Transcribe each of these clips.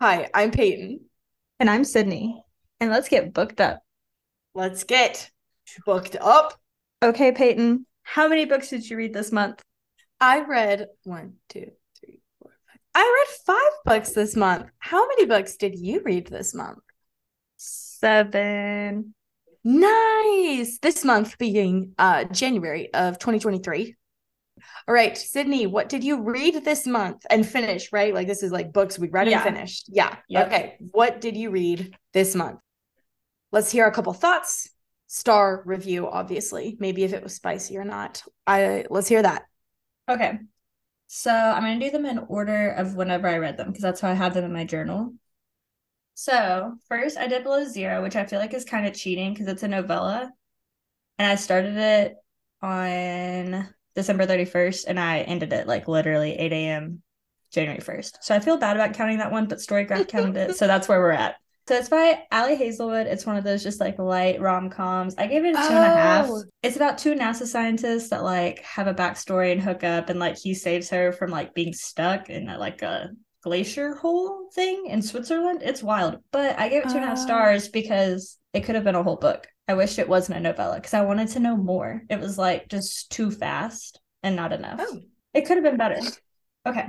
Hi, I'm Peyton. And I'm Sidney. And let's get booked up. Let's get booked up. Okay, Peyton, how many books did you read this month? I read one, two, three, four, five. I read five books this month. How many books did you read this month? Seven. Nice. This month being uh January of 2023. All right, Sidney, what did you read this month and finish, right? Like this is like books we read Yeah. and finished. Yeah. Yep. Okay. What did you read this month? Let's hear a couple thoughts. Star review, obviously. Maybe if it was spicy or not. I let's hear that. Okay. So I'm going to do them in order of whenever I read them because that's how I have them in my journal. So first, I did Below Zero, which I feel like is kind of cheating because it's a novella. And I started it on December 31st and I ended it like literally 8 a.m. January 1st. So I feel bad about counting that one, but Storygraph counted it. So that's where we're at. So it's by Ali Hazelwood. It's one of those just like light rom coms. I gave it a two and a half. Oh. It's about two NASA scientists that like have a backstory and hook up, and like he saves her from like being stuck in a, like a glacier hole thing in Switzerland. It's wild, but I gave it two and a half Oh. stars because it could have been a whole book. I wish it wasn't a novella because I wanted to know more. It was like just too fast and not enough. Oh. It could have been better. Okay.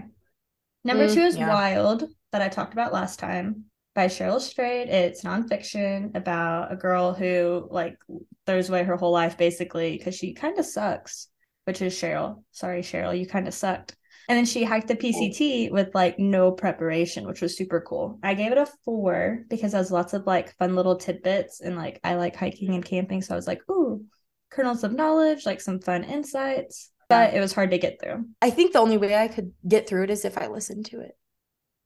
Number Mm, two is yeah. Wild that I talked about last time by Cheryl Strayed. It's nonfiction about a girl who like throws away her whole life basically because she kind of sucks, which is Cheryl. Sorry, Cheryl, you kind of sucked. And then she hiked the PCT with like no preparation, which was super cool. I gave it a four because it has lots of like fun little tidbits and like I like hiking and camping. So I was like, ooh, kernels of knowledge, like some fun insights. But it was hard to get through. I think the only way I could get through it is if I listened to it.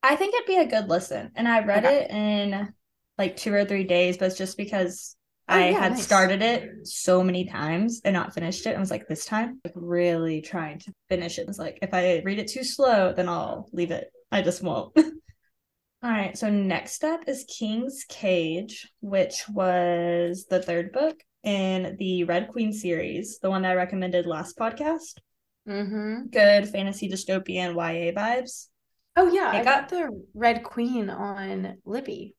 I think it'd be a good listen. And I read Okay. it in like two or three days, but it's just because Oh, I yeah, had nice. started it so many times and not finished it. I was like, this time, like really trying to finish it. It's like, if I read it too slow, then I'll leave it. I just won't. All right. So next up is King's Cage, which was the third book in the Red Queen series, the one that I recommended last podcast. Mm-hmm. Good fantasy dystopian YA vibes. Oh yeah, I got got- the Red Queen on Libby.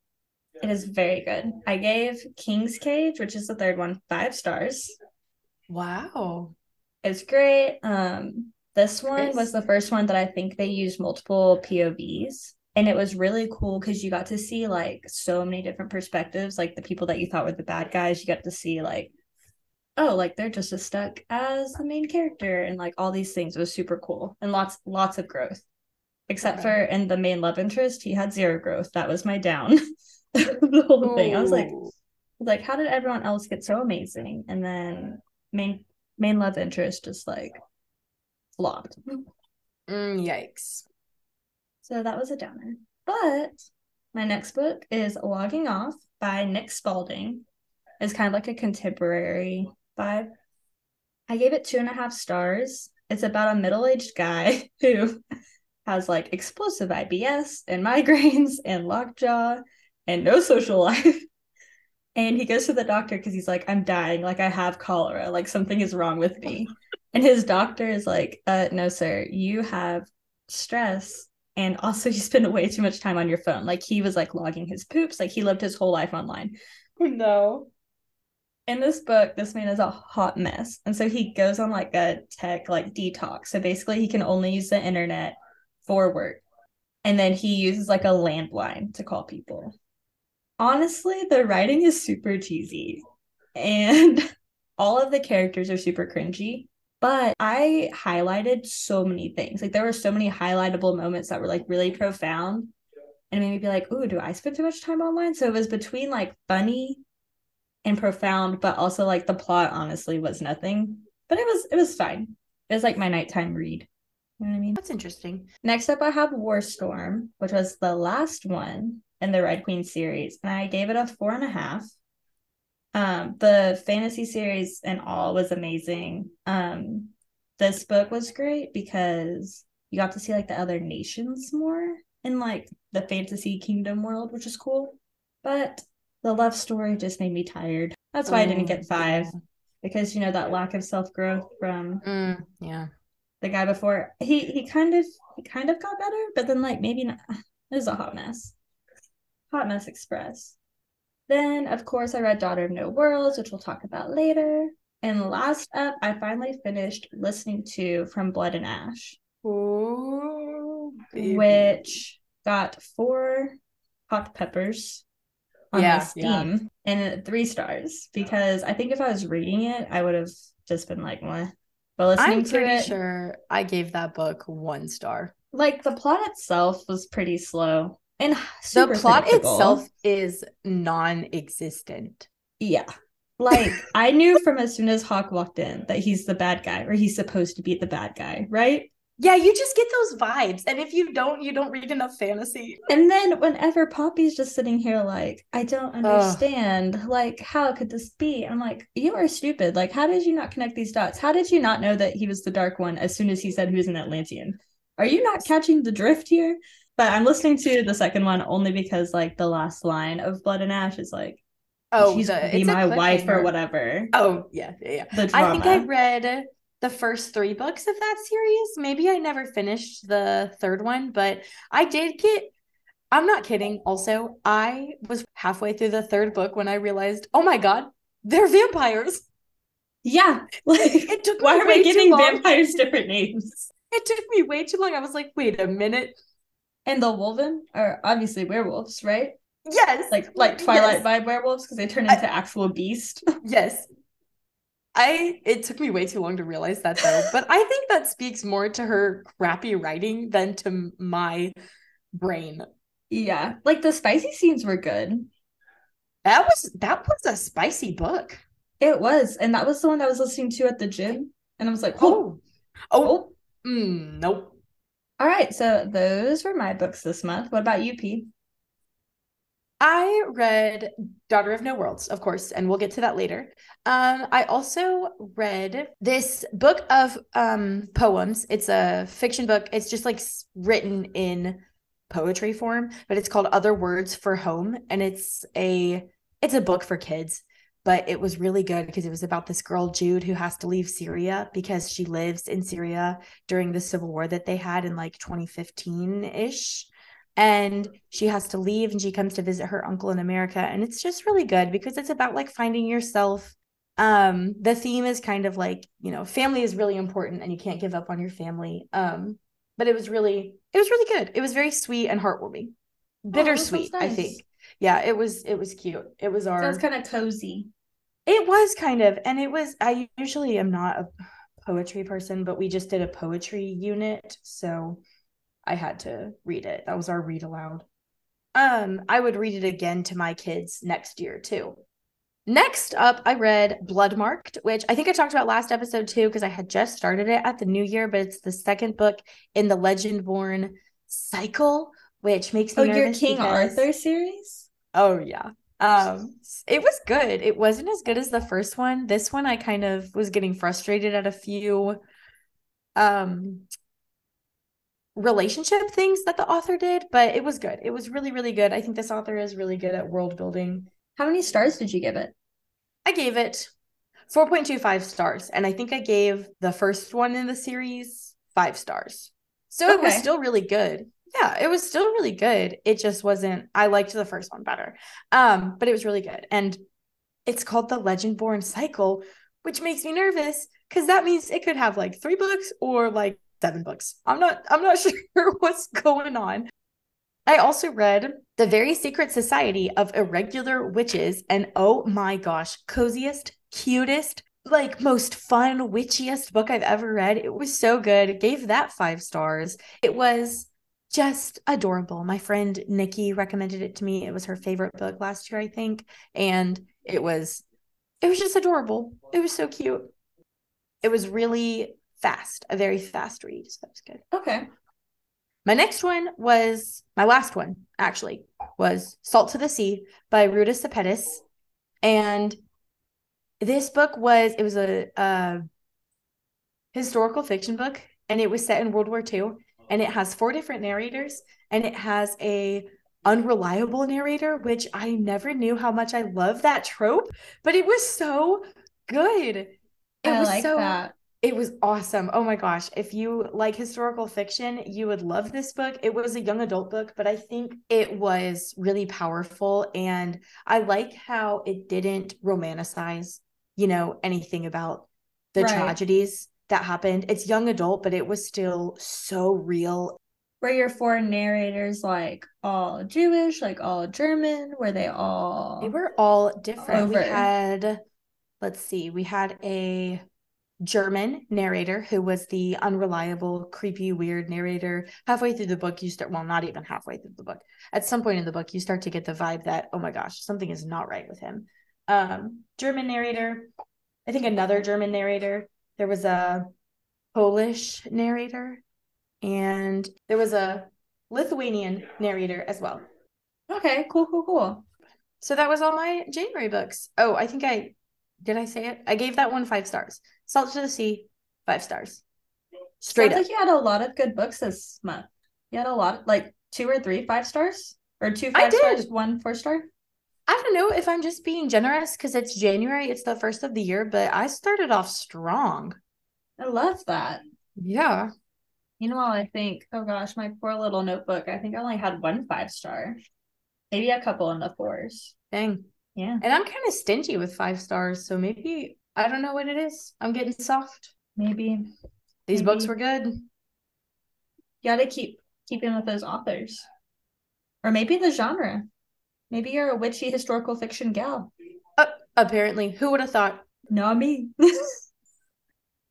It is very good. I gave King's Cage, which is the third one, five stars. Wow. It's great. Um, this one was the first one that I think they used multiple POVs. And it was really cool because you got to see like so many different perspectives. Like the people that you thought were the bad guys, you got to see like, oh, like they're just as stuck as the main character and like all these things. It was super cool and lots, lots of growth. Except Okay. for in the main love interest, he had zero growth. That was my down. the whole thing. I was like, like how did everyone else get so amazing? And then main main love interest just like flopped. Mm, yikes. so that was a downer. But my next book is logging off by nick spalding it's kind of like a contemporary vibe. I gave it two and a half stars. It's about a middle-aged guy who has like explosive ibs and migraines and lockjaw and no social life. And he goes to the doctor because he's like i'm dying. Like i have cholera. Like something is wrong with me. And his doctor is like uh no sir. You have stress and also you spend way too much time on your phone. Like he was like logging his poops. Like he lived his whole life online. No. in this book this man is a hot mess. And so he goes on like a tech like detox. So basically he can only use the internet for work. And then he uses like a landline to call people honestly the writing is super cheesy and all of the characters are super cringy but i highlighted so many things. Like there were so many highlightable moments that were like really profound and made me be like ooh do i spend too much time online? So it was between like funny and profound but also like the plot honestly was nothing but it was it was fine. It was like my nighttime read. You know what i mean? That's interesting. Next up, I have War Storm, which was the last one in the Red Queen series, and I gave it a four and a half. Um, the fantasy series and all was amazing. Um, this book was great because you got to see like the other nations more in like the fantasy kingdom world, which is cool. But the love story just made me tired. That's why I didn't Oh, get five yeah. because you know that lack of self growth from Mm, yeah. the guy before he he kind of he kind of got better but then like maybe not it was a hot mess Hot Mess Express. Then, of course, I read Daughter of No Worlds, which we'll talk about later. And last up, I finally finished listening to From Blood and Ash, Ooh, which got four hot peppers on Yeah, my yeah. Steam and three stars because I think if I was reading it, I would have just been like, Meh. but listening I'm to pretty it, sure I gave that book one star. like the plot itself was pretty slow and The plot predictable. itself is non-existent. Yeah. Like I knew from as soon as Hawke walked in that he's the bad guy, or he's supposed to be the bad guy, right? Yeah, you just get those vibes, and if you don't, you don't read enough fantasy. And then whenever Poppy's just sitting here like, I don't understand, like, how could this be? I'm like, you are stupid. Like, how did you not connect these dots? How did you not know that he was the dark one as soon as he said he was an Atlantean? Are you not catching the drift here? But I'm listening to the second one only because like the last line of Blood and Ash is like, Oh, she's the- be it's my wife or whatever. Oh, yeah, yeah, yeah. I think I read the first three books of that series. Maybe I never finished the third one, but I did get. I'm not kidding. Also, I was halfway through the third book when I realized, oh my god, they're vampires. Yeah. Like It took why are we giving vampires different names? It took me way too long. I was like, wait a minute. And the Wolven are obviously werewolves, right? Yes, Like like Twilight Yes. vibe werewolves because they turn I- into actual beast. Yes. I it took me way too long to realize that though, but I think that speaks more to her crappy writing than to my brain. yeah. Like the spicy scenes were good. That was that was a spicy book. It was. And that was the one I was listening to at the gym. And I was like, oh, Oh, oh. mm, nope. All right. So those were my books this month. What about you, P? I read Daughter of No Worlds, of course, and we'll get to that later. Um, I also read this book of um poems. It's a fiction book. It's just like written in poetry form, but it's called Other Words for Home, and it's a it's a book for kids. But it was really good because it was about this girl Jude who has to leave Syria because she lives in Syria during the civil war that they had in like 2015 ish and she has to leave and she comes to visit her uncle in America and it's just really good because it's about like finding yourself. Um the theme is kind of like you know family is really important and you can't give up on your family. Um but it was really it was really good. It was very sweet and heartwarming. Bittersweet i nice. think. Yeah it was it was cute. It was our Sounds kind of cozy. It was kind of and it was i usually am not a poetry person but we just did a poetry unit so i had to read it that was our read aloud um i would read it again to my kids next year too next up i read Bloodmarked which i think i talked about last episode too because i had just started it at the new year but it's the second book in the Legendborn cycle which makes me Oh, your King because- Arthur series? Oh yeah. Um it was good. It wasn't as good as the first one. This one I kind of was getting frustrated at a few um relationship things that the author did, but it was good. It was really really good. I think this author is really good at world building. How many stars did you give it? I gave it 4.25 stars and I think I gave the first one in the series 5 stars. So it was still really good. Yeah, it was still really good. It just wasn't I liked the first one better. Um but it was really good. And it's called the Legendborn Cycle, which makes me nervous cuz that means it could have like 3 books or like 7 books. I'm not I'm not sure what's going on. I also read The Very Secret Society of Irregular Witches, and oh my gosh, coziest, cutest, like most fun, witchiest book I've ever read. It was so good. Gave that five stars. It was just adorable. My friend Nikki recommended it to me. It was her favorite book last year, I think, and it was it was just adorable. It was so cute. It was really fast, a very fast read. So that was good. Okay. My next one was my last one, actually, was Salt to the Sea by Ruta Sepetys. And this book was it was a, a historical fiction book and it was set in World War II and it has four different narrators and it has a unreliable narrator which I never knew how much I love that trope but it was so good it I was like so that. It was awesome. Oh my gosh. If you like historical fiction, you would love this book. It was a young adult book, but I think it was really powerful. And I like how it didn't romanticize, you know, anything about the Right. tragedies that happened. It's young adult, but it was still so real. Were your four narrators like all Jewish, like all German? Were they all They were all different. We had, let's see, we had a German narrator who was the unreliable, creepy, weird narrator. Halfway through the book, you start, well, not even halfway through the book. At some point in the book, you start to get the vibe that, oh my gosh, something is not right with him. Um, German narrator, I think another German narrator. There was a Polish narrator, and there was a Lithuanian narrator as well. Okay, cool, cool, cool. So that was all my January books. Oh, I think I did I say it? I gave that one five stars. Salt to the Sea, five stars. Straight Sounds up. like you had a lot of good books this month. You had a lot, like two or three five stars, or two five stars, one four star. I don't know if I'm just being generous because it's January, it's the first of the year, but I started off strong. I love that. Yeah. You know, I think, oh gosh, my poor little notebook. I think I only had one five star, maybe a couple in the fours. Dang. Yeah, And I'm kind of stingy with five stars, so maybe I don't know what it is. I'm getting soft. maybe These books were good. you got to keep keeping with those authors, or maybe the genre. Maybe you're a witchy historical fiction gal. Apparently, who would have thought? Not me.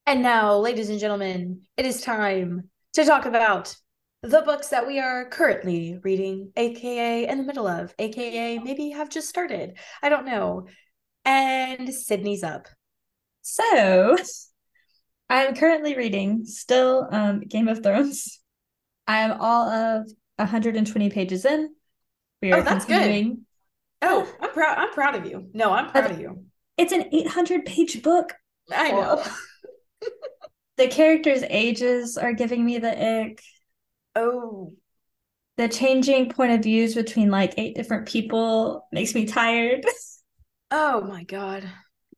And now, ladies and gentlemen, it is time to talk about the books that we are currently reading, aka in the middle of, aka maybe have just started. I don't know. And Sidney's up. So, I'm currently reading still um, Game of Thrones. I am all of 120 pages in. We are Oh, that's good. Oh, I'm proud. I'm proud of you. No, I'm proud of you. It's an 800 page book. I know. The characters' ages are giving me the ick. Oh, The changing point of views between like eight different people makes me tired. oh my God.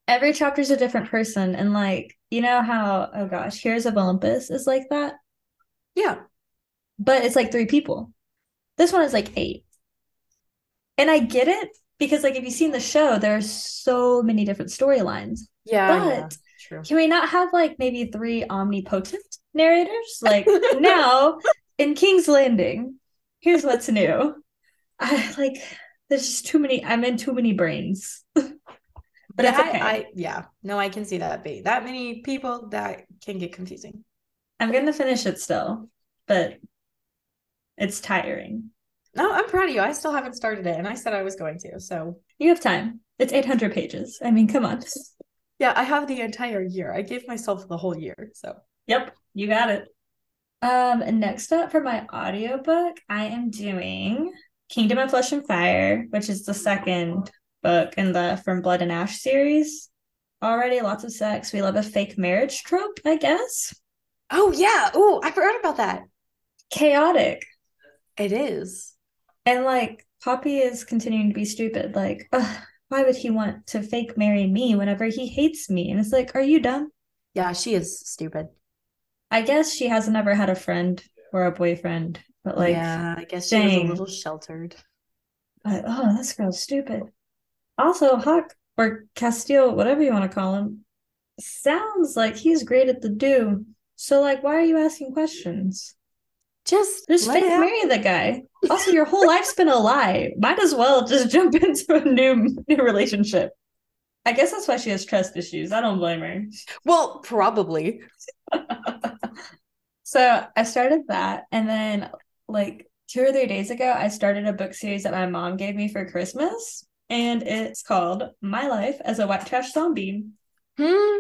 Every chapter's a different person. And like, you know how, oh gosh, Heroes of Olympus is like that, Yeah. but it's like three people. This one is like eight. And I get it because, like, if you've seen the show, there are so many different storylines. Yeah. yeah. True. Can we not have like maybe three omnipotent narrators? Like now in King's Landing, here's what's new. I like there's just too many, I'm in too many brains. but That- okay. I, yeah. No, I can see that be that many people that can get confusing. I'm gonna finish it still, but it's tiring. No, I'm proud of you. I still haven't started it, and I said I was going to. So You have time. It's 800 pages. I mean, come on. yeah, I have the entire year. I gave myself the whole year. So Yep, you got it. Um, next up for my audiobook, I am doing Kingdom of Flesh and Fire, which is the second book in the From Blood and Ash series. Already lots of sex. We love a fake marriage trope, I guess. Oh yeah. Oh, I forgot about that. Chaotic. It is. And like Poppy is continuing to be stupid. Like, ugh, why would he want to fake marry me whenever he hates me? And it's like, are you dumb? Yeah, she is stupid. I guess she hasn't ever had a friend or a boyfriend, but like yeah, I guess she was a little sheltered. But oh, this girl's stupid. Also, Hawke or Casteel, whatever you want to call him, sounds like he's great at the do. So, like, why are you asking questions? Just Just let fake marry the guy. Also, your whole life's been a lie. Might as well just jump into a new new relationship. I guess that's why she has trust issues. I don't blame her. Well, probably. So I started that, and then like two or three days ago, I started a book series that my mom gave me for Christmas, and it's called My Life as a White Trash Zombie. Hmm.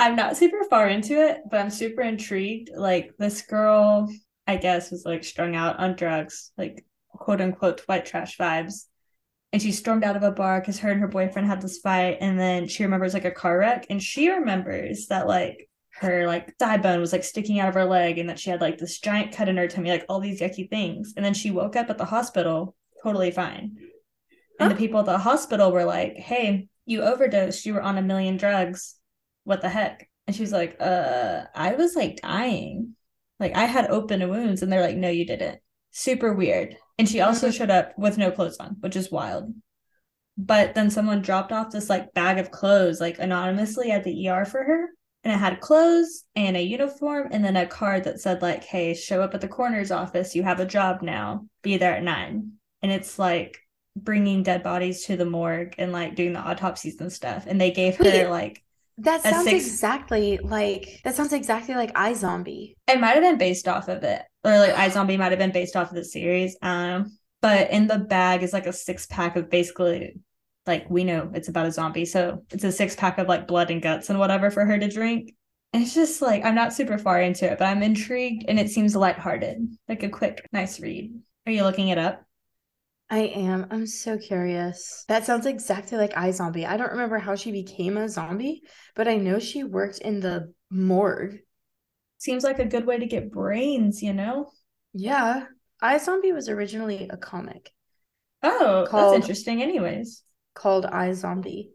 I'm not super far into it, but I'm super intrigued. Like this girl, I guess, was like strung out on drugs, like quote unquote white trash vibes. And she stormed out of a bar because her and her boyfriend had this fight, and then she remembers like a car wreck, and she remembers that like her like thigh bone was like sticking out of her leg, and that she had like this giant cut in her tummy, like all these yucky things. And then she woke up at the hospital totally fine. And the people at the hospital were like, "Hey, you overdosed. You were on a million drugs what the heck? And she was like, uh, I was like dying. Like I had open wounds. And they're like, no, you didn't. Super weird. And she also Mhm. showed up with no clothes on, which is wild. But then someone dropped off this like bag of clothes, like anonymously at the ER for her. And it had clothes and a uniform and then a card that said, like, hey, show up at the coroner's office. You have a job now. Be there at nine. And it's like bringing dead bodies to the morgue and like doing the autopsies and stuff. And they gave her like That sounds six- exactly like that sounds exactly like iZombie. it might have been based off of it, or like iZombie might have been based off of the series. Um, but in the bag is like a six pack of basically like we know it's about a zombie, so it's a six pack of like blood and guts and whatever for her to drink. And it's just like I'm not super far into it, but I'm intrigued, and it seems lighthearted, like a quick, nice read. Are you looking it up? I am. I'm so curious. That sounds exactly like iZombie. I don't remember how she became a zombie, but I know she worked in the morgue. Seems like a good way to get brains, you know? Yeah. iZombie was originally a comic Oh, Called- that's interesting. Anyways, called iZombie.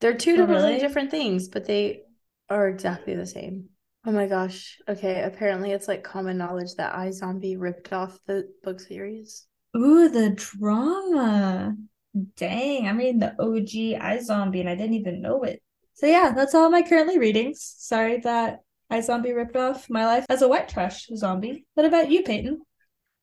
They're two Oh, totally really? different things, but they are exactly the same. Oh my gosh. Okay, apparently it's like common knowledge that iZombie ripped off the book series. Ooh, the drama. Dang, I'm reading the OG iZombie and I didn't even know it. So yeah, that's all my currently readings. Sorry that iZombie ripped off my life as a white trash zombie. What about you, Peyton?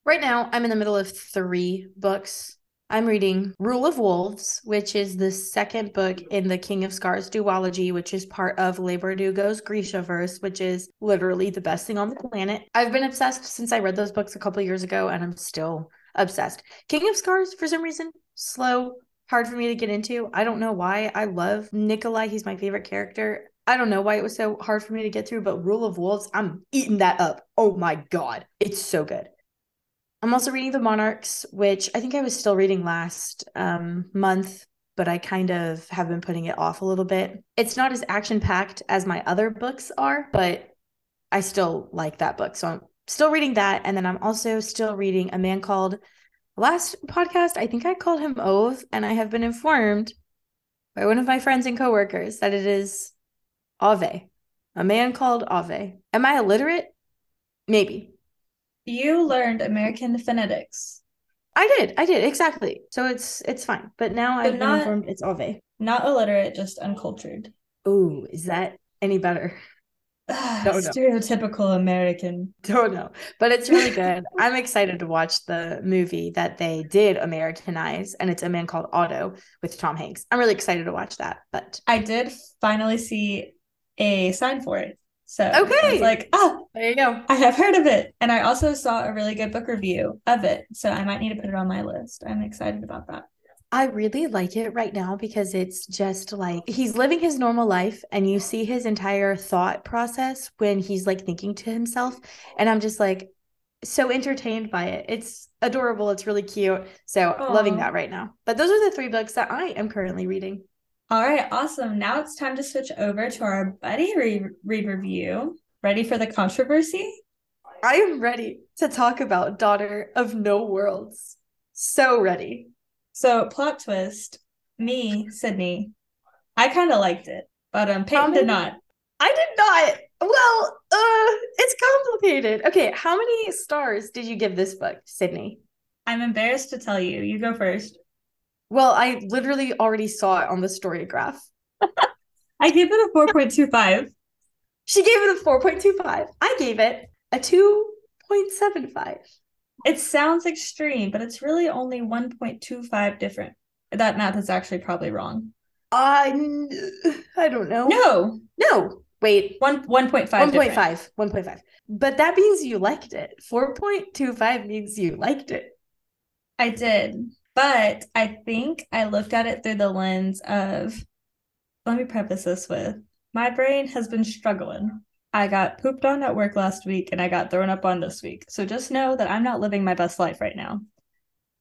Right now, I'm in the middle of three books. I'm reading Rule of Wolves, which is the second book in the King of Scars duology, which is part of Leigh Bardugo's Grishaverse, which is literally the best thing on the planet. I've been obsessed since I read those books a couple years ago, and I'm still obsessed. King of Scars, for some reason, slow, hard for me to get into. I don't know why. I love Nikolai. He's my favorite character. I don't know why it was so hard for me to get through, but Rule of Wolves, I'm eating that up. Oh my God. It's so good. I'm also reading The Monarchs, which I think I was still reading last um, month, but I kind of have been putting it off a little bit. It's not as action packed as my other books are, but I still like that book. So I'm still reading that. And then I'm also still reading a man called last podcast, I think I called him Ove, and I have been informed by one of my friends and coworkers that it is Ave, a man called Ave. Am I illiterate? Maybe. You learned American phonetics. I did. I did. Exactly. So it's it's fine. But now I've been informed it's Ave. Not illiterate, just uncultured. Ooh, is that any better? Ah, no. Stereotypical American. Don't know. But it's really good. I'm excited to watch the movie that they did Americanize, and it's a man called Otto with Tom Hanks. I'm really excited to watch that. But I did finally see a sign for it. So I Okay. was like, oh, there you go. I have heard of it. And I also saw a really good book review of it. So I might need to put it on my list. I'm excited about that. I really like it right now because it's just like he's living his normal life and you see his entire thought process when he's like thinking to himself. And I'm just like so entertained by it. It's adorable. It's really cute. So loving that right now. But those are the three books that I am currently reading. All right, awesome. Now it's time to switch over to our buddy re- read review. Ready for the controversy? I am ready to talk about Daughter of No Worlds. So ready. So, plot twist me, Sidney, I kind of liked it, but um, Peyton many- did not. I did not. Well, uh, it's complicated. Okay, how many stars did you give this book, Sidney? I'm embarrassed to tell you. You go first. Well, I literally already saw it on the story graph. I gave it a 4.25. She gave it a 4.25. I gave it a 2.75. It sounds extreme, but it's really only 1.25 different. That math is actually probably wrong. I I don't know. No, No. Wait. one 1.5. 1.5. 1.5. But that means you liked it. 4.25 means you liked it. I did, but I think I looked at it through the lens of, let me preface this with, my brain has been struggling. I got pooped on at work last week and I got thrown up on this week. So just know that I'm not living my best life right now.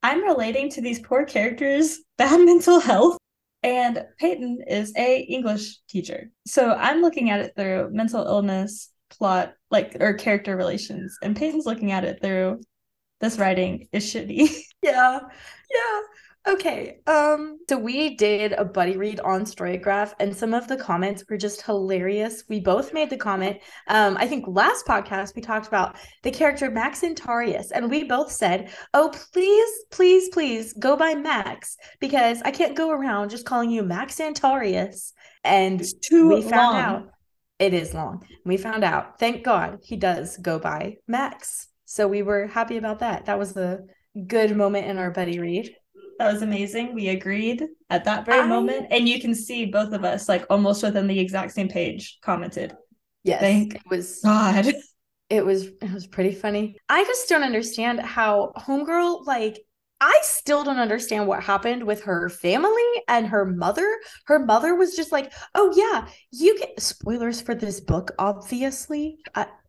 I'm relating to these poor characters' bad mental health. And Peyton is a English teacher. So I'm looking at it through mental illness, plot, like or character relations. And Peyton's looking at it through this writing is shitty. Yeah. Yeah. Okay. Um, so we did a buddy read on Storygraph, and some of the comments were just hilarious. We both made the comment. Um, I think last podcast we talked about the character Maxantarius, and we both said, Oh, please, please, please go by Max because I can't go around just calling you Maxantarius. And It's too we found long. out it is long. We found out, thank God, he does go by Max. So we were happy about that. That was the good moment in our buddy read. That was amazing. We agreed at that very I- moment. And you can see both of us, like almost within the exact same page, commented. Yes, Thank it was God. it was it was pretty funny. I just don't understand how Homegirl like I still don't understand what happened with her family and her mother. Her mother was just like, "Oh yeah, you get spoilers for this book obviously."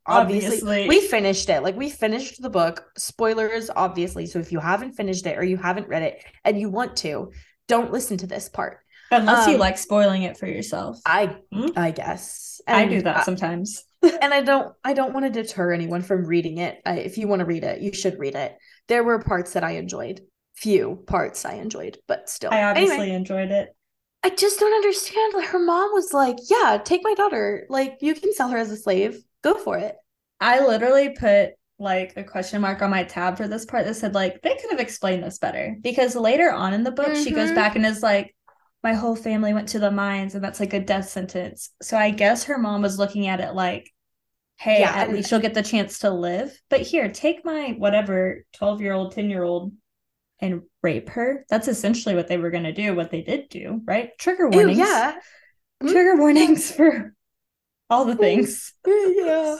Obviously. Obviously. We finished it. Like we finished the book. Spoilers obviously. So if you haven't finished it or you haven't read it and you want to, don't listen to this part. Unless you Um, like spoiling it for yourself. I Hmm? I guess. I do that I- sometimes. and I don't I don't want to deter anyone from reading it. I, if you want to read it, you should read it. There were parts that I enjoyed. Few parts I enjoyed, but still. I obviously Anyway, enjoyed it. I just don't understand. Like her mom was like, "Yeah, take my daughter. Like you can sell her as a slave. Go for it." I literally put like a question mark on my tab for this part that said like they could have explained this better because later on in the book she goes Mhm. back and is like my whole family went to the mines and that's like a death sentence. So I guess her mom was looking at it like hey, Yeah, at and- least you'll get the chance to live. But here, take my whatever 12-year-old, 10-year-old and rape her. That's essentially what they were going to do, what they did do, right? Trigger Ew, warnings. yeah. Mm. Trigger warnings for all the things. Yeah.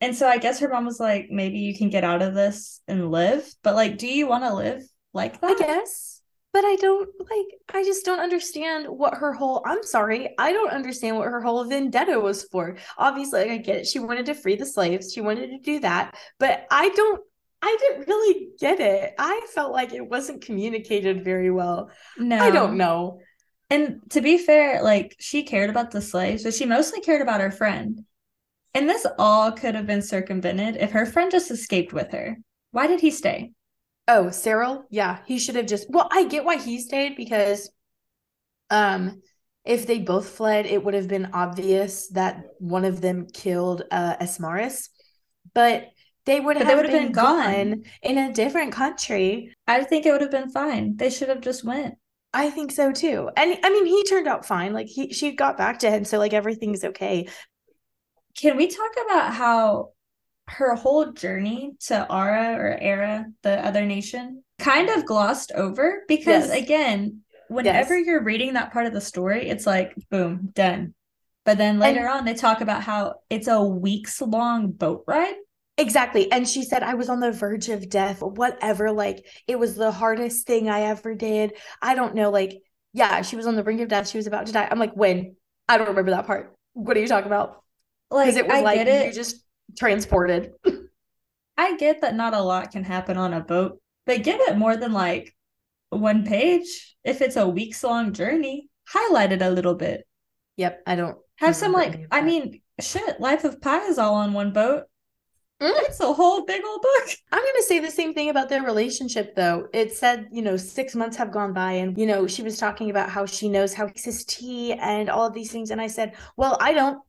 And so I guess her mom was like, maybe you can get out of this and live. But like, do you want to live like that? I guess. But I don't like I just don't understand what her whole I'm sorry, I don't understand what her whole vendetta was for. Obviously, like, I get it. She wanted to free the slaves. She wanted to do that. But I don't I didn't really get it. I felt like it wasn't communicated very well. No. I don't know. And to be fair, like she cared about the slaves, but she mostly cared about her friend. And this all could have been circumvented if her friend just escaped with her. Why did he stay? Oh, Serel? Yeah, he should have just Well, I get why he stayed because um if they both fled, it would have been obvious that one of them killed uh Esmaris. But they would But have they would have been, been gone. gone in a different country. I think it would have been fine. They should have just went. I think so too. And I mean, he turned out fine. Like he she got back to him, so like everything's okay. Can we talk about how her whole journey to Ara or Era, the other nation, kind of glossed over? Because Yes. again, whenever Yes. you're reading that part of the story, it's like, boom, done. But then later on, they talk about how it's a weeks long boat ride. Exactly. And she said, I was on the verge of death, whatever. Like, it was the hardest thing I ever did. I don't know. Like, yeah, she was on the brink of death. She was about to die. I'm like, when? I don't remember that part. What are you talking about? Like, it was I like get it. you just transported. I get that not a lot can happen on a boat, but give it more than like one page. If it's a weeks long journey, highlight it a little bit. Yep. I don't Have some like, I mean, shit, Life of Pi is all on one boat. Mm. It's a whole big old book. I'm going to say the same thing about their relationship, though. It said, you know, six months have gone by, and, you know, she was talking about how she knows how his tea and all of these things. And I said, well, I don't.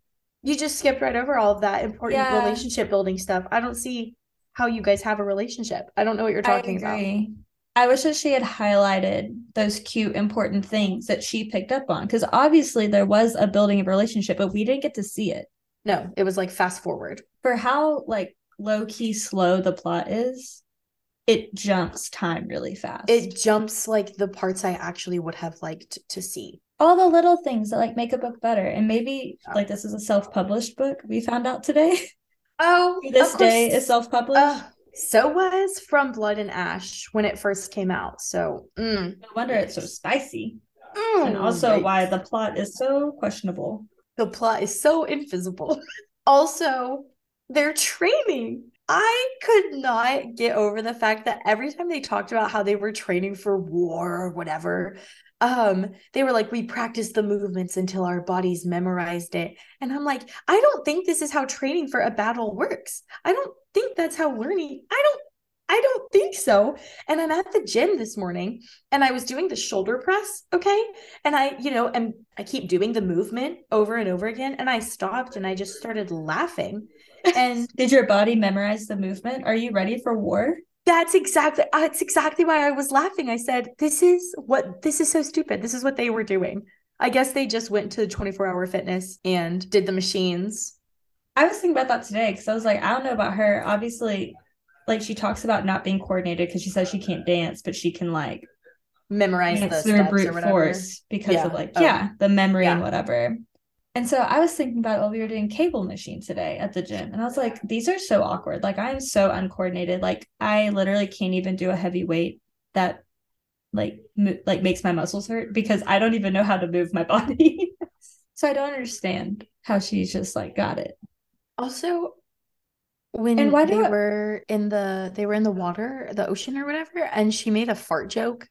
You just skipped right over all of that important Yeah. relationship building stuff. I don't see how you guys have a relationship. I don't know what you're talking I about. I wish that she had highlighted those cute, important things that she picked up on because obviously there was a building of relationship, but we didn't get to see it. No, it was like fast forward. For how like low key slow the plot is, it jumps time really fast. It jumps like the parts I actually would have liked to see. all the little things that like make a book better. And maybe Yeah. like this is a self-published book we found out today. Oh, this day is self-published. Uh, so was From Blood and Ash when it first came out. So, mm, no wonder it's so spicy. mm, and also right. why the plot is so questionable. the plot is so invisible. also, their training. I could not get over the fact that every time they talked about how they were training for war or whatever, um, they were like, we practiced the movements until our bodies memorized it. And I'm like, I don't think this is how training for a battle works. I don't think that's how learning. I don't I don't think so. And I'm at the gym this morning and I was doing the shoulder press. Okay. And I, you know, and I keep doing the movement over and over again. And I stopped and I just started laughing. And did your body memorize the movement? Are you ready for war? That's exactly uh, that's exactly why I was laughing. I said, "This is what this is so stupid. This is what they were doing." I guess they just went to the 24 hour fitness and did the machines. I was thinking about that today because I was like, I don't know about her. Obviously, like she talks about not being coordinated because she says she can't dance, but she can like memorize the through brute force because yeah. of like oh. yeah the memory yeah. and whatever. And so I was thinking about while we were doing cable machine today at the gym, and I was like, these are so awkward. Like I am so uncoordinated. Like I literally can't even do a heavy weight that like mo- like makes my muscles hurt because I don't even know how to move my body. so I don't understand how she's just like got it. Also, when and why they I... were in the they were in the water, the ocean or whatever, and she made a fart joke.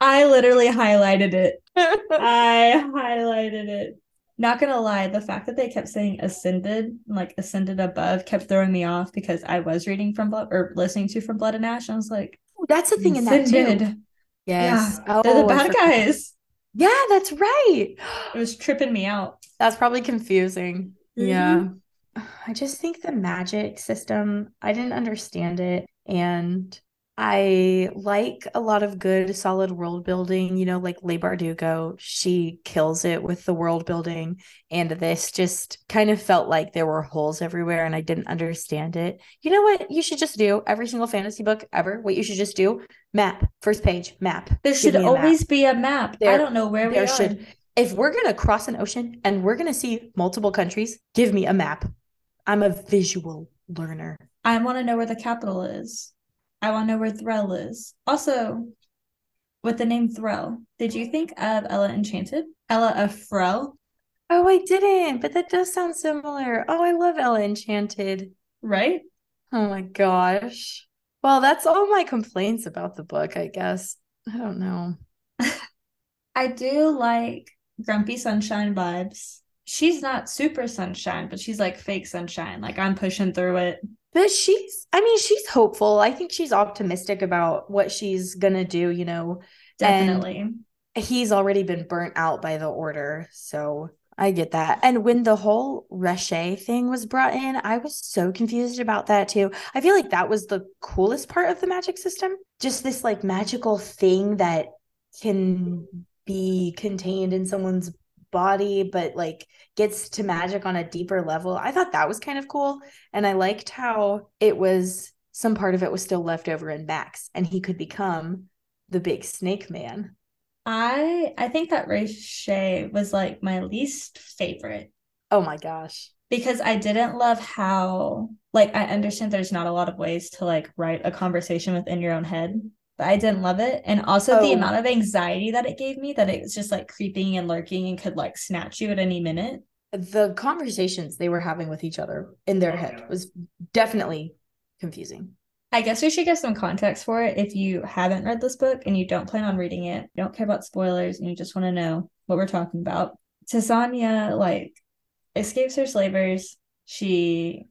I literally highlighted it. I highlighted it. Not gonna lie, the fact that they kept saying ascended, like ascended above, kept throwing me off because I was reading from blood or listening to from Blood and Ash. And I was like, that's the thing in that too. Yes. Yeah. Oh, They're the oh, bad guys. Yeah, that's right. It was tripping me out. That's probably confusing. Mm-hmm. Yeah. I just think the magic system, I didn't understand it. And I like a lot of good, solid world building. You know, like Leigh Bardugo, she kills it with the world building. And this just kind of felt like there were holes everywhere and I didn't understand it. You know what you should just do? Every single fantasy book ever, what you should just do map, first page, map. There should always map. be a map. There, I don't know where we are. Should, if we're going to cross an ocean and we're going to see multiple countries, give me a map. I'm a visual learner. I want to know where the capital is. I want to know where Threll is. Also, with the name Threll, did you think of Ella Enchanted? Ella of Frell? Oh, I didn't, but that does sound similar. Oh, I love Ella Enchanted. Right? Oh my gosh. Well, that's all my complaints about the book, I guess. I don't know. I do like Grumpy Sunshine vibes she's not super sunshine, but she's like fake sunshine. Like I'm pushing through it. But she's, I mean, she's hopeful. I think she's optimistic about what she's gonna do, you know. Definitely. And he's already been burnt out by the order. So I get that. And when the whole Reshaye thing was brought in, I was so confused about that too. I feel like that was the coolest part of the magic system. Just this like magical thing that can be contained in someone's body but like gets to magic on a deeper level. I thought that was kind of cool and i liked how it was some part of it was still left over in max and he could become the big snake man. I i think that Reshaye was like my least favorite. Oh my gosh. Because i didn't love how like i understand there's not a lot of ways to like write a conversation within your own head I didn't love it. And also oh. the amount of anxiety that it gave me that it was just like creeping and lurking and could like snatch you at any minute. The conversations they were having with each other in their head was definitely confusing. I guess we should give some context for it if you haven't read this book and you don't plan on reading it, you don't care about spoilers, and you just want to know what we're talking about. Tisaanah like escapes her slavers. She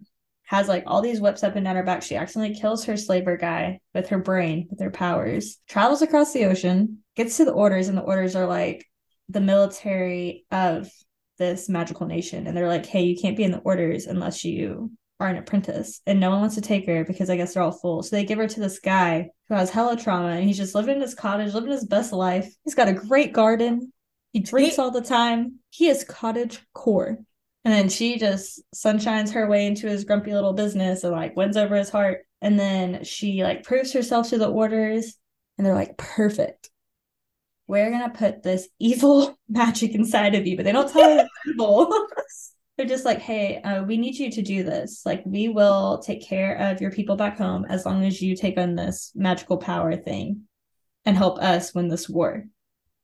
has like all these whips up and down her back. She accidentally kills her slaver guy with her brain, with her powers, travels across the ocean, gets to the orders, and the orders are like the military of this magical nation. And they're like, hey, you can't be in the orders unless you are an apprentice. And no one wants to take her because I guess they're all full. So they give her to this guy who has hella trauma and he's just living in his cottage, living his best life. He's got a great garden. He drinks he- all the time. He is cottage core. And then she just sunshines her way into his grumpy little business and like wins over his heart. And then she like proves herself to the orders and they're like, perfect. We're gonna put this evil magic inside of you, but they don't tell you evil. they're just like, hey, uh, we need you to do this. Like, we will take care of your people back home as long as you take on this magical power thing and help us win this war.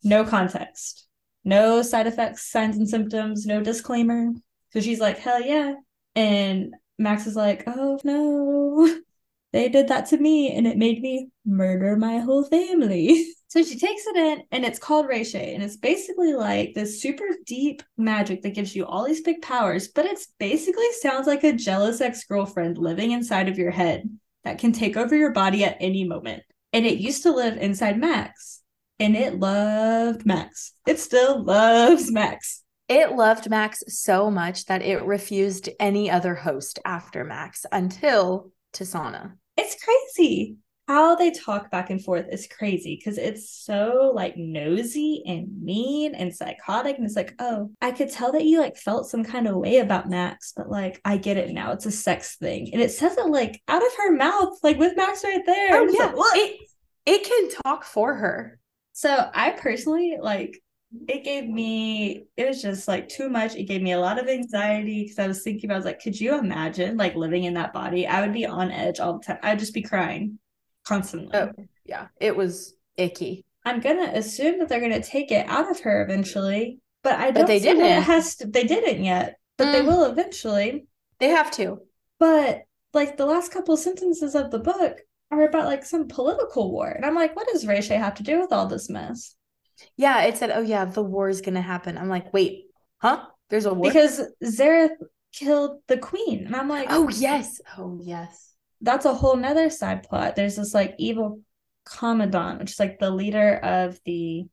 No context, no side effects, signs and symptoms, no disclaimer. So she's like, hell yeah. And Max is like, oh no, they did that to me and it made me murder my whole family. So she takes it in and it's called Reshaye. And it's basically like this super deep magic that gives you all these big powers, but it's basically sounds like a jealous ex girlfriend living inside of your head. that can take over your body at any moment. And it used to live inside Max, and it loved Max. It still loves Max. It loved Max so much that it refused any other host after Max until Tisaanah. It's crazy. How they talk back and forth is crazy because it's so like nosy and mean and psychotic and it's like oh i could tell that you like felt some kind of way about max but like i get it now. It's a sex thing. And it says it like out of her mouth like with max right there. Oh yeah. like, it, it can talk for her. So i personally like it gave me it was just like too much it gave me a lot of anxiety because i was thinking i was like could you imagine like living in that body i would be on edge all the time i'd just be crying constantly. Oh, yeah. It was icky. I'm gonna assume that they're gonna take it out of her eventually, but I don't. But they didn't. It has to. They didn't yet, but mm. they will eventually. They have to. But like the last couple sentences of the book are about like some political war, and I'm like, what does Reshaye have to do with all this mess? Yeah, it said, "Oh yeah, the war is gonna happen." I'm like, wait, huh? There's a war because Zeryth killed the queen, and I'm like, oh yes, oh yes that's a whole nother side plot. There's this like evil commandant, which is like the leader of the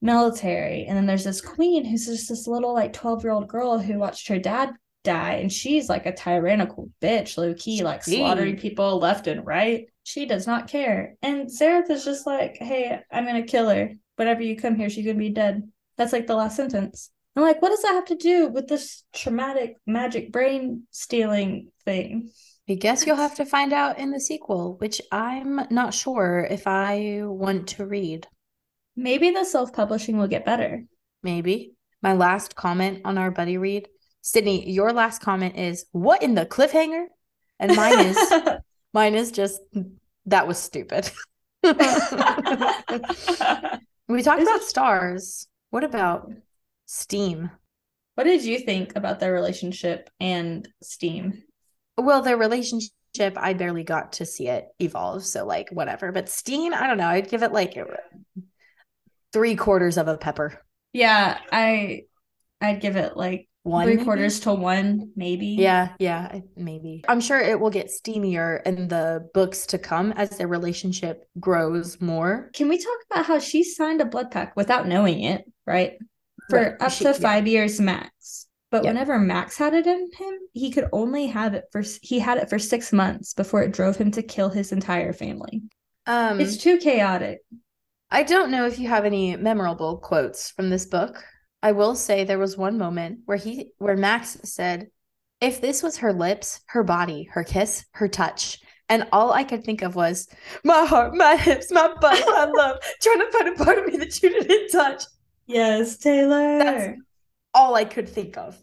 military. And then there's this queen who's just this little like 12 year old girl who watched her dad die. And she's like a tyrannical bitch, low key, like slaughtering people left and right. She does not care. And Zeryth is just like, hey, I'm going to kill her. Whenever you come here, she's going to be dead. That's like the last sentence. I'm like, what does that have to do with this traumatic magic brain stealing thing? I guess you'll have to find out in the sequel, which I'm not sure if I want to read. Maybe the self publishing will get better. Maybe. My last comment on our buddy read Sidney, your last comment is, What in the cliffhanger? And mine is, mine is just, That was stupid. we talked about stars. What about Steam? What did you think about their relationship and Steam? well, their relationship, I barely got to see it evolve. So, like, whatever. But Steam, I don't know. I'd give it like three quarters of a pepper. Yeah, I, I'd give it like one three maybe? quarters to one, maybe. Yeah, yeah, maybe. I'm sure it will get steamier in the books to come as their relationship grows more. Can we talk about how she signed a blood pact without knowing it, right? For right. up she, to five yeah. years max. But yep. whenever Max had it in him, he could only have it for he had it for six months before it drove him to kill his entire family. Um, it's too chaotic. I don't know if you have any memorable quotes from this book. I will say there was one moment where he where Max said, "If this was her lips, her body, her kiss, her touch." And all I could think of was my heart, my hips, my butt, my love, trying to find a part of me that you didn't touch. Yes, Taylor. That's, all I could think of.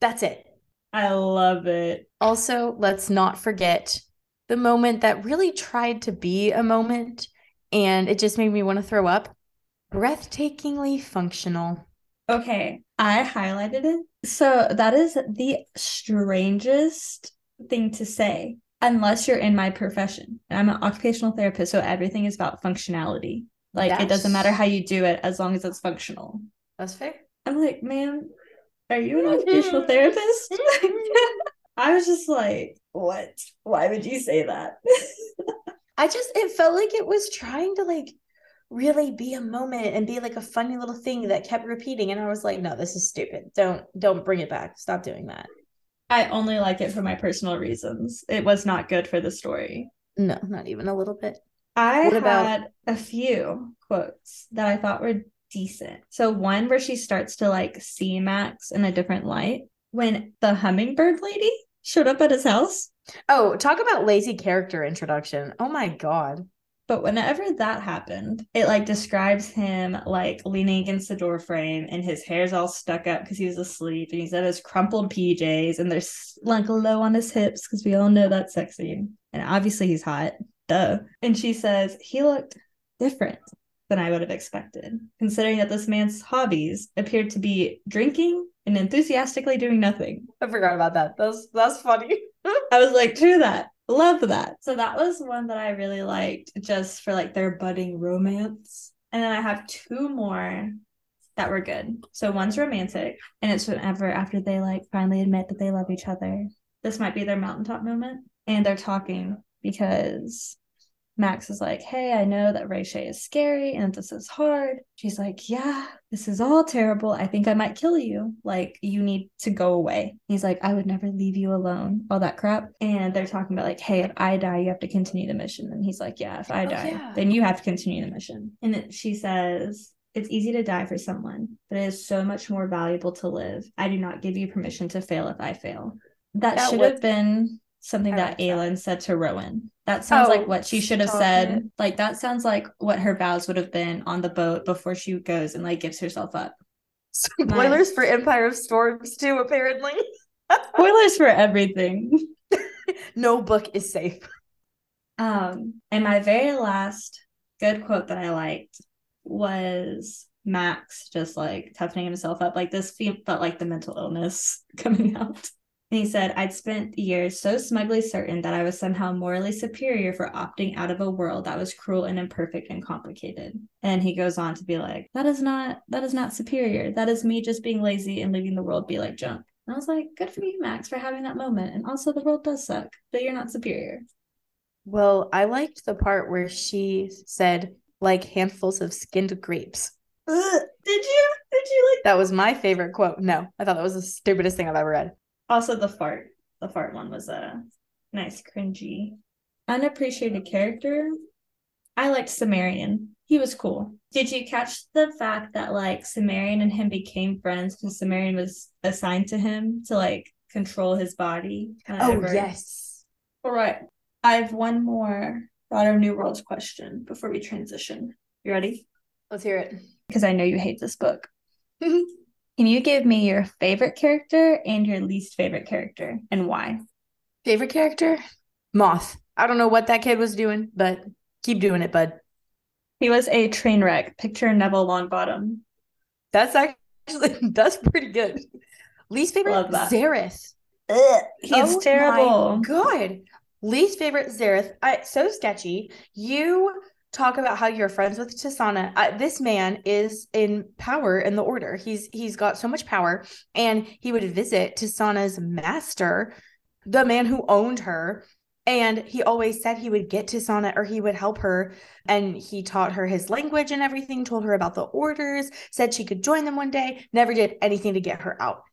That's it. I love it. Also, let's not forget the moment that really tried to be a moment and it just made me want to throw up. Breathtakingly functional. Okay, I highlighted it. So that is the strangest thing to say, unless you're in my profession. I'm an occupational therapist, so everything is about functionality. Like That's... it doesn't matter how you do it as long as it's functional. That's fair. I'm like, man, are you an occupational therapist? I was just like, what? Why would you say that? I just, it felt like it was trying to like really be a moment and be like a funny little thing that kept repeating. And I was like, no, this is stupid. Don't, don't bring it back. Stop doing that. I only like it for my personal reasons. It was not good for the story. No, not even a little bit. I what had about... a few quotes that I thought were decent. So one where she starts to like see Max in a different light when the hummingbird lady showed up at his house. Oh, talk about lazy character introduction. Oh my god. But whenever that happened, it like describes him like leaning against the door frame and his hair's all stuck up because he was asleep and he's at his crumpled PJs and they're like low on his hips because we all know that's sexy. And obviously he's hot. Duh. And she says he looked different than I would have expected, considering that this man's hobbies appeared to be drinking and enthusiastically doing nothing. I forgot about that. That's that's funny. I was like, true that. Love that. So that was one that I really liked just for like their budding romance. And then I have two more that were good. So one's romantic, and it's whenever after they like finally admit that they love each other. This might be their mountaintop moment. And they're talking because Max is like, Hey, I know that Reshaye is scary and this is hard. She's like, Yeah, this is all terrible. I think I might kill you. Like, you need to go away. He's like, I would never leave you alone, all that crap. And they're talking about, like, Hey, if I die, you have to continue the mission. And he's like, Yeah, if I Oh, die, yeah. then you have to continue the mission. And then she says, it's easy to die for someone, but it is so much more valuable to live. I do not give you permission to fail if I fail. That, That should was- have been something I that like that. Aelin said to Rowan. That sounds Oh, like what she should have said. it. Like that sounds like what her vows would have been on the boat before she goes and like gives herself up. Spoilers for Empire of Storms too, apparently. Spoilers for everything. no book is safe. Um, and my very last good quote that I liked was Max just like toughening himself up. Like this fe- felt like the mental illness coming out. And he said, I'd spent years so smugly certain that I was somehow morally superior for opting out of a world that was cruel and imperfect and complicated. And he goes on to be like, That is not that is not superior. That is me just being lazy and leaving the world be like junk. And I was like, Good for you, Max, for having that moment. And also the world does suck, but you're not superior. Well, I liked the part where she said, like handfuls of skinned grapes. Ugh, did you? Did you like That was my favorite quote. No, I thought that was the stupidest thing I've ever read. Also the fart? The fart one was a nice cringy. Unappreciated character. I liked Sammerin. He was cool. Did you catch the fact that like Sammerin and him became friends because Sammerin was assigned to him to like control his body? Oh, whenever- yes. All right. I have one more Daughter of No Worlds question before we transition. You ready? Let's hear it. Because I know you hate this book. Can you give me your favorite character and your least favorite character and why? Favorite character? Moth. I don't know what that kid was doing, but keep doing it, bud. He was a train wreck. Picture Neville Longbottom. That's actually that's pretty good. Least favorite Love that. Zeryth. He's Oh my terrible. God. Least favorite Zeryth. I so sketchy. You talk about how you're friends with Tisaanah. I, this man is in power in the order. He's he's got so much power, and he would visit Tisaanah's master, the man who owned her. And he always said he would get Tisaanah or he would help her. And he taught her his language and everything, told her about the orders, said she could join them one day, never did anything to get her out.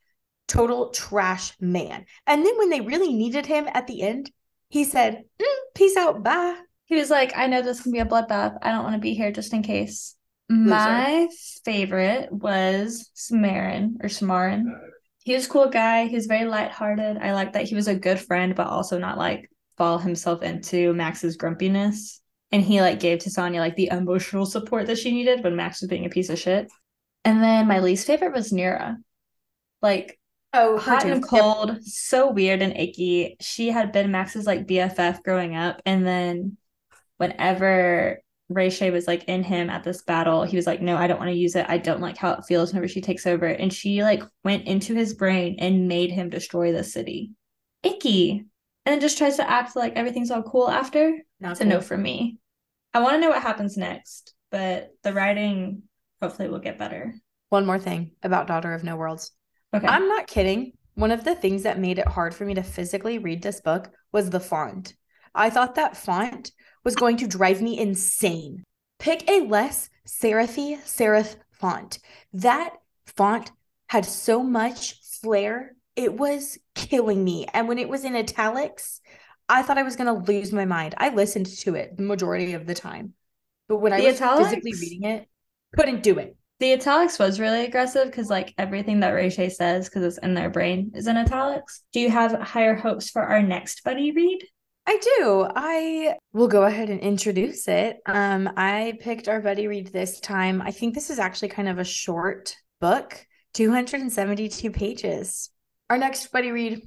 Total trash man. And then when they really needed him at the end, he said, "Mm, Peace out, bye. He was like, I know this can be a bloodbath. I don't want to be here just in case. My favorite was Sammerin or Sammerin. He was a cool guy. He was very lighthearted. I like that he was a good friend, but also not like fall himself into Max's grumpiness. And he like gave to Sonya like the emotional support that she needed when Max was being a piece of shit. And then my least favorite was Nira. Like Oh, hot and cold, so weird and icky. She had been Max's like BFF growing up, and then whenever Reshaye was like in him at this battle, he was like, "No, I don't want to use it. I don't like how it feels whenever she takes over." And she like went into his brain and made him destroy the city. Icky, and then just tries to act like everything's all cool after. Not It's a no for me. I want to know what happens next, but the writing hopefully will get better. One more thing about Daughter of No Worlds. Okay. I'm not kidding. One of the things that made it hard for me to physically read this book was the font. I thought that font was going to drive me insane. Pick a less serify serif font. That font had so much flair. It was killing me. And when it was in italics, I thought I was going to lose my mind. I listened to it the majority of the time. But when I The was physically reading it, couldn't do it. The italics was really aggressive because like everything that Reshaye says, because it's in their brain, is in italics. Do you have higher hopes for our next buddy read? I do. I will go ahead and introduce it. Um, I picked our buddy read this time. I think this is actually kind of a short book, 272 pages. Our next buddy read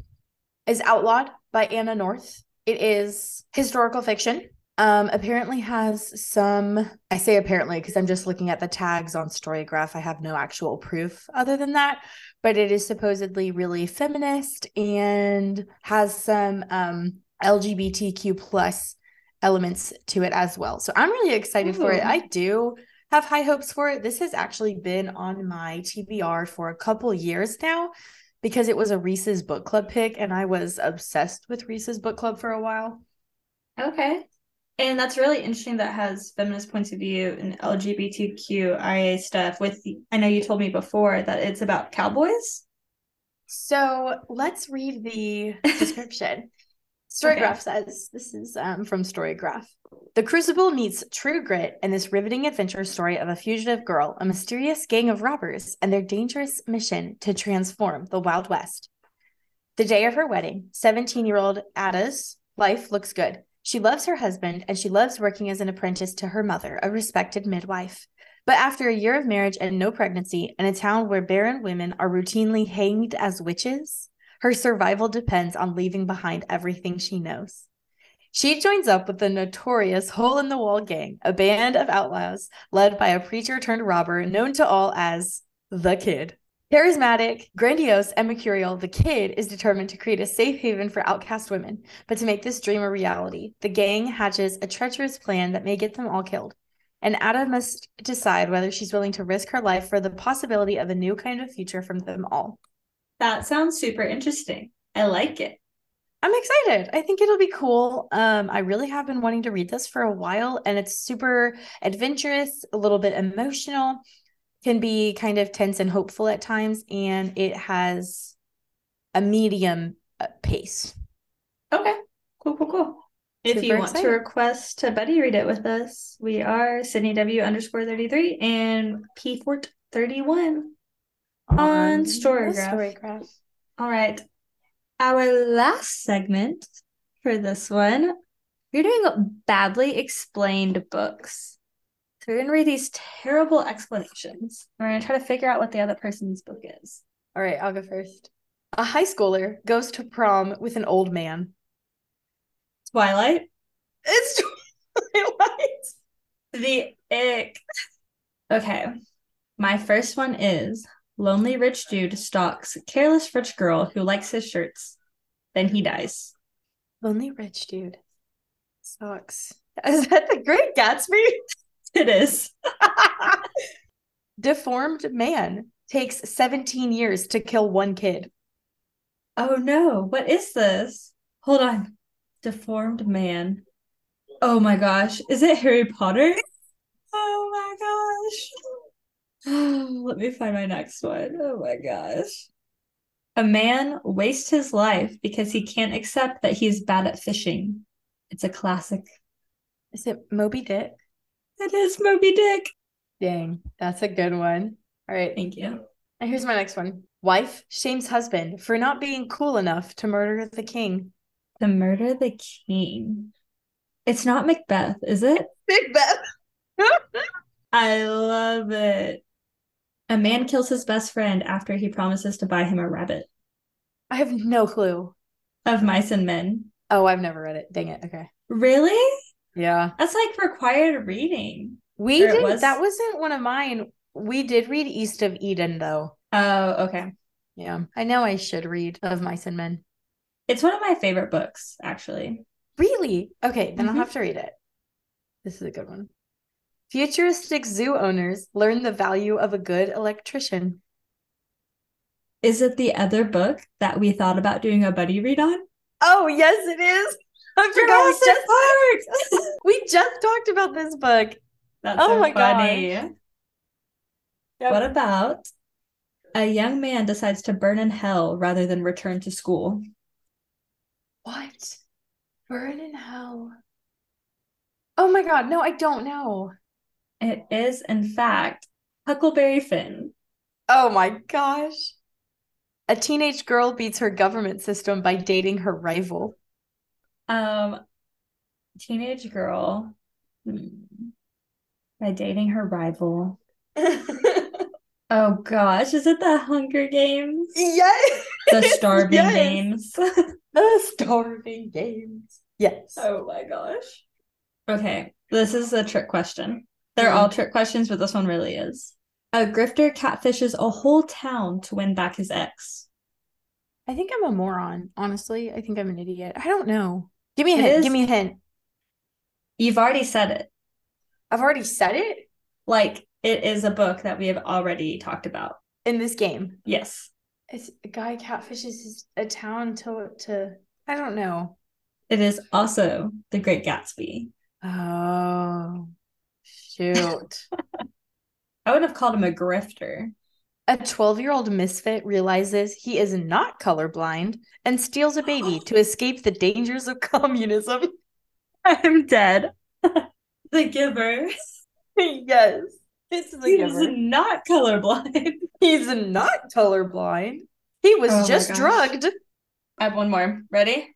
is Outlawed by Anna North. It is historical fiction. Um, apparently has some, I say apparently because I'm just looking at the tags on Storygraph. I have no actual proof other than that, but it is supposedly really feminist and has some um LGBTQ plus elements to it as well. So I'm really excited for it. I do have high hopes for it. This has actually been on my TBR for a couple years now because it was a Reese's book club pick and I was obsessed with Reese's book club for a while. Okay. And that's really interesting that has feminist points of view and LGBTQIA stuff with I know you told me before that it's about cowboys. So let's read the description. Storygraph Okay. says this is um, from Storygraph. The Crucible meets true grit in this riveting adventure story of a fugitive girl, a mysterious gang of robbers, and their dangerous mission to transform the Wild West. The day of her wedding, 17 year old Ada's life looks good. She loves her husband and she loves working as an apprentice to her mother, a respected midwife. But after a year of marriage and no pregnancy, in a town where barren women are routinely hanged as witches, her survival depends on leaving behind everything she knows. She joins up with the notorious Hole in the Wall Gang, a band of outlaws led by a preacher turned robber known to all as the Kid. Charismatic, grandiose, and mercurial, the Kid is determined to create a safe haven for outcast women. But to make this dream a reality, the gang hatches a treacherous plan that may get them all killed. And Ada must decide whether she's willing to risk her life for the possibility of a new kind of future from them all. That sounds super interesting. I like it. I'm excited. I think it'll be cool. Um, I really have been wanting to read this for a while, and it's super adventurous, a little bit emotional, can be kind of tense and hopeful at times, and it has a medium uh, pace. Okay. Cool, cool, cool. If you Super want to request to buddy read it with us, we are Sidney W underscore 33 and P Fort 31. On Storygraph. Storygraph. All right. Our last segment for this one, you're doing badly explained books. So we're going to read these terrible explanations. We're going to try to figure out what the other person's book is. All right, I'll go first. A high schooler goes to prom with an old man. Twilight. It's Twilight. The ick. Okay. My first one is Lonely rich dude stalks careless rich girl who likes his shirts. Then he dies. Lonely rich dude. stalks. Is that the Great Gatsby? It is. Deformed man takes 17 years to kill one kid. Oh no, what is this? Hold on. Deformed man. Oh my gosh. Is it Harry Potter? Oh my gosh. Let me find my next one. Oh my gosh. A man wastes his life because he can't accept that he's bad at fishing. It's a classic. Is it Moby Dick? It is Moby Dick. Dang, that's a good one. All right. Thank you. And here's my next one. Wife shames husband for not being cool enough to murder the king. The Murder the King. It's not Macbeth, is it? Macbeth. I love it. A man kills his best friend after he promises to buy him a rabbit. I have no clue. Of Mice and Men. Oh, I've never read it. Dang it. Okay. Really? Yeah. That's like required reading. We did was- that wasn't one of mine. We did read East of Eden though. Oh, okay. Yeah. I know I should read Of Mice and Men. It's one of my favorite books, actually. Really? Okay, then Mhm. I'll have to read it. This is a good one. Futuristic zoo owners learn the value of a good electrician. Is it the other book that we thought about doing a buddy read on? Oh, yes, it is. I forgot we just, we just talked about this book. That's Oh so my funny. Yep. What about a young man decides to burn in hell rather than return to school? What? Burn in hell. Oh my god, no, I don't know. It is, in fact, Huckleberry Finn. Oh my gosh. A teenage girl beats her government system by dating her rival. Um, teenage girl hmm, by dating her rival. Oh gosh, is it the Hunger Games? yes. The Starving Yes. Games? The starving games. Yes. Oh my gosh. Okay, this is a trick question. They're all mm-hmm. trick questions, but this one really is. A grifter catfishes a whole town to win back his ex. I think I'm a moron, honestly. I think I'm an idiot. I don't know. Give me a It hint. is- Give me a hint. You've already said it. I've already said it Like, it is a book that we have already talked about. in this game. Yes. It's a guy catfishes a town to to I don't know. It is also The Great Gatsby. Oh, shoot. I would have called him a grifter. A 12 year old misfit realizes he is not colorblind and steals a baby to escape the dangers of communism. I'm dead. the giver. yes. It's the He giver. not colorblind. He's not colorblind. He was Oh just drugged. I have one more. Ready?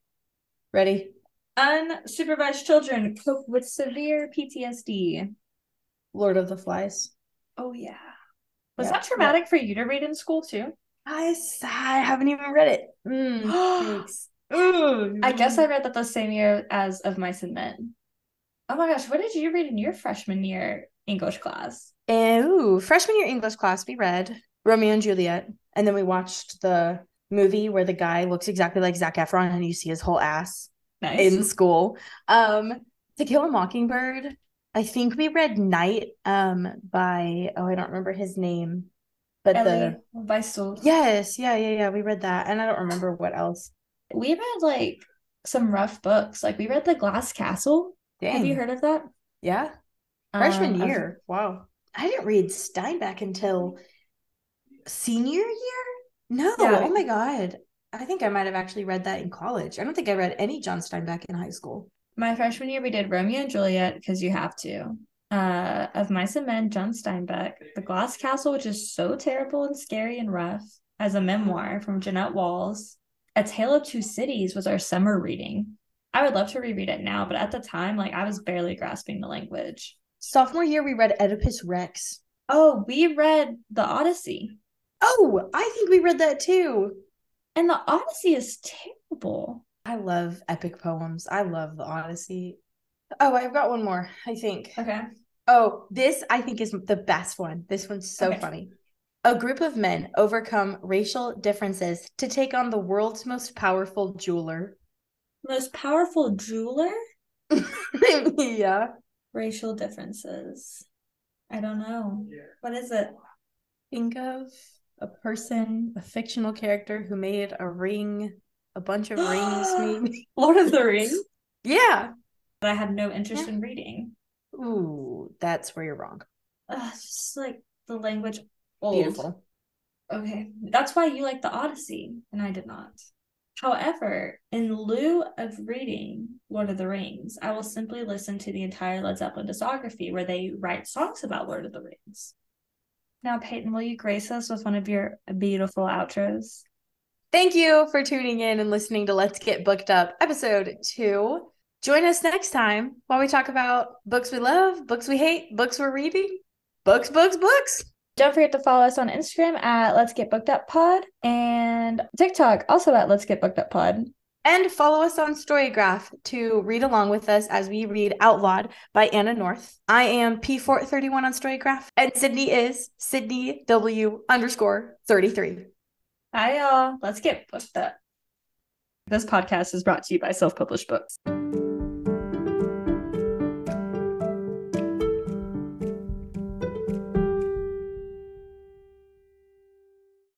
Ready? Unsupervised children cope with severe PTSD. Lord of the Flies. Oh yeah. Was Yeah. that traumatic for you to read in school too? I I haven't even read it. Mm, thanks. Ooh. I guess I read that the same year as Of Mice and Men. Oh my gosh, what did you read in your freshman year English class? Ooh, freshman year English class, we read Romeo and Juliet. And then we watched the movie where the guy looks exactly like Zac Efron and you see his whole ass Nice. in school. Um, To Kill a Mockingbird. I think we read Night um by oh I don't remember his name. But Elie the Wiesel. yes, yeah, yeah, yeah. We read that. And I don't remember what else. We read like some rough books. Like we read The Glass Castle. Have you heard of that? Yeah. Freshman Um, year. Wow. I didn't read Steinbeck until senior year? No. Yeah. Oh my God. I think I might have actually read that in college. I don't think I read any John Steinbeck in high school. My freshman year, we did Romeo and Juliet because you have to. Uh, of Mice and Men, John Steinbeck, The Glass Castle, which is so terrible and scary and rough, as a memoir from Jeannette Walls. A Tale of Two Cities was our summer reading. I would love to reread it now, but at the time, like I was barely grasping the language. Sophomore year, we read Oedipus Rex. Oh, we read The Odyssey, Oh, I think we read that too. and The Odyssey is terrible. I love epic poems. I love the Odyssey. Oh, I've got one more, I think. Okay. Oh, this I think is the best one. This one's so Okay. funny. A group of men overcome racial differences to take on the world's most powerful jeweler. Most powerful jeweler? yeah. Racial differences. I don't know. What is it? Think of a person, a fictional character who made a ring, a bunch of rings. Maybe. Lord of the Rings? Yeah. That I had no interest in reading. Ooh, that's where you're wrong. It's just like the language old. Beautiful. Okay. That's why you like the Odyssey, and I did not. However, in lieu of reading Lord of the Rings, I will simply listen to the entire Led Zeppelin discography where they write songs about Lord of the Rings. Now, Peyton, will you grace us with one of your beautiful outros? Thank you for tuning in and listening to Let's Get Booked Up, episode two. Join us next time while we talk about books we love, books we hate, books we're reading, books, books, books. Don't forget to follow us on Instagram at Let's Get Booked Up Pod and TikTok also at Let's Get Booked Up Pod. And follow us on Storygraph to read along with us as we read Outlawed by Anna North. I am P431 on Storygraph, and Sidney is Sidney W underscore 33. Hi, y'all. Let's get booked up. This podcast is brought to you by Self Published Books.